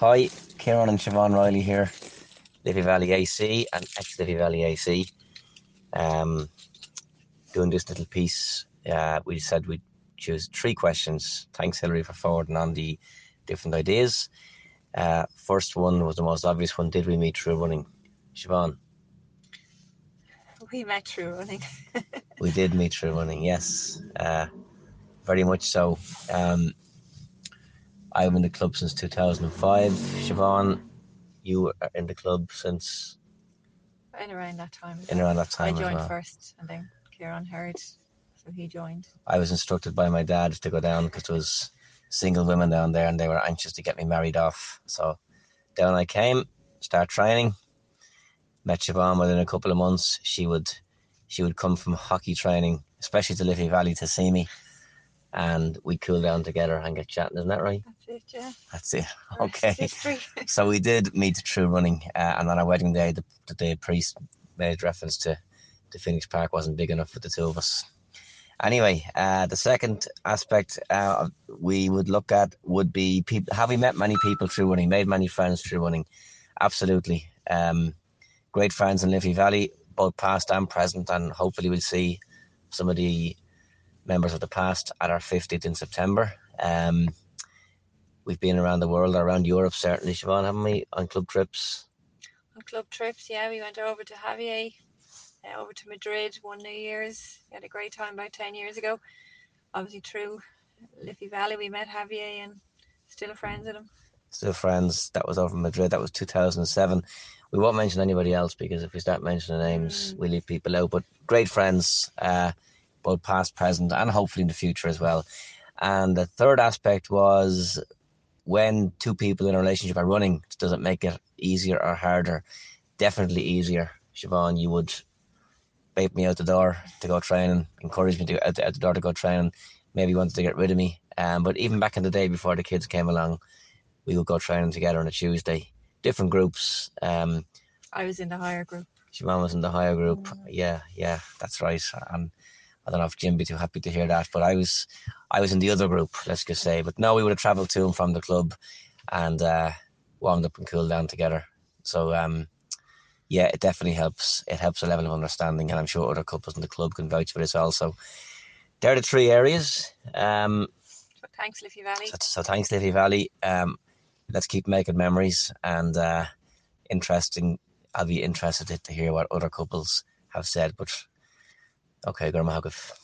Hi, Ciarán and Siobhan Reilly here, Liffey Valley AC and ex Liffey Valley AC. Um, doing this little piece, uh, we said we'd choose three questions. Thanks, Hilary, for forwarding on the different ideas. Uh, first one was the most obvious one. Did we meet through running? Siobhan? We met through running. we did meet through running, yes. Uh, very much so. Um, I've been in the club since 2005. Siobhan, you were in the club since. In around that time. In around that time. I joined well. first and then Ciarán heard, so he joined. I was instructed by my dad to go down because there was single women down there and they were anxious to get me married off. So down I came, start training. Met Siobhan within a couple of months. She would she would come from hockey training, especially to Liffey Valley to see me and we cool down together and get chatting. Isn't that right? That's it, yeah. That's it. Okay. rest is history. so we did meet through running, uh, and on our wedding day, the, the, the priest made reference to the Phoenix Park wasn't big enough for the two of us. Anyway, uh, the second aspect uh, we would look at would be people. Have we met many people through running? Made many friends through running? Absolutely. Um, great friends in Liffey Valley, both past and present, and hopefully we'll see some of the members of the past at our 50th in September. Um, we've been around the world, around Europe certainly, Siobhan, haven't we, on club trips? On club trips, yeah, we went over to Javier, uh, over to Madrid one New Year's. We had a great time about 10 years ago. Obviously, through Liffey Valley, we met Javier and still friends with him. Still friends. That was over in Madrid. That was 2007. We won't mention anybody else because if we start mentioning names, Mm. we leave people out. But great friends, uh, both past, present, and hopefully in the future as well. And the third aspect was when two people in a relationship are running, does it make it easier or harder? Definitely easier. Siobhan, you would bait me out the door to go training, encourage me to go out the, out the door to go training, maybe wanted to get rid of me. Um, but even back in the day before the kids came along, we would go training together on a Tuesday. Different groups. Um, I was in the higher group. Siobhan was in the higher group. Yeah, yeah, that's right. And I don't know if Jim be too happy to hear that, but I was, I was in the other group. Let's just say. But no, we would have travelled to and from the club, and uh, warmed up and cooled down together. So um, yeah, it definitely helps. It helps a level of understanding, and I'm sure other couples in the club can vouch for this also. there are the three areas. Um, So thanks, Liffey Valley. so, so thanks, Liffey Valley. Um, let's keep making memories and uh, interesting. I'll be interested to hear what other couples have said. But okay, Grandma Hagif.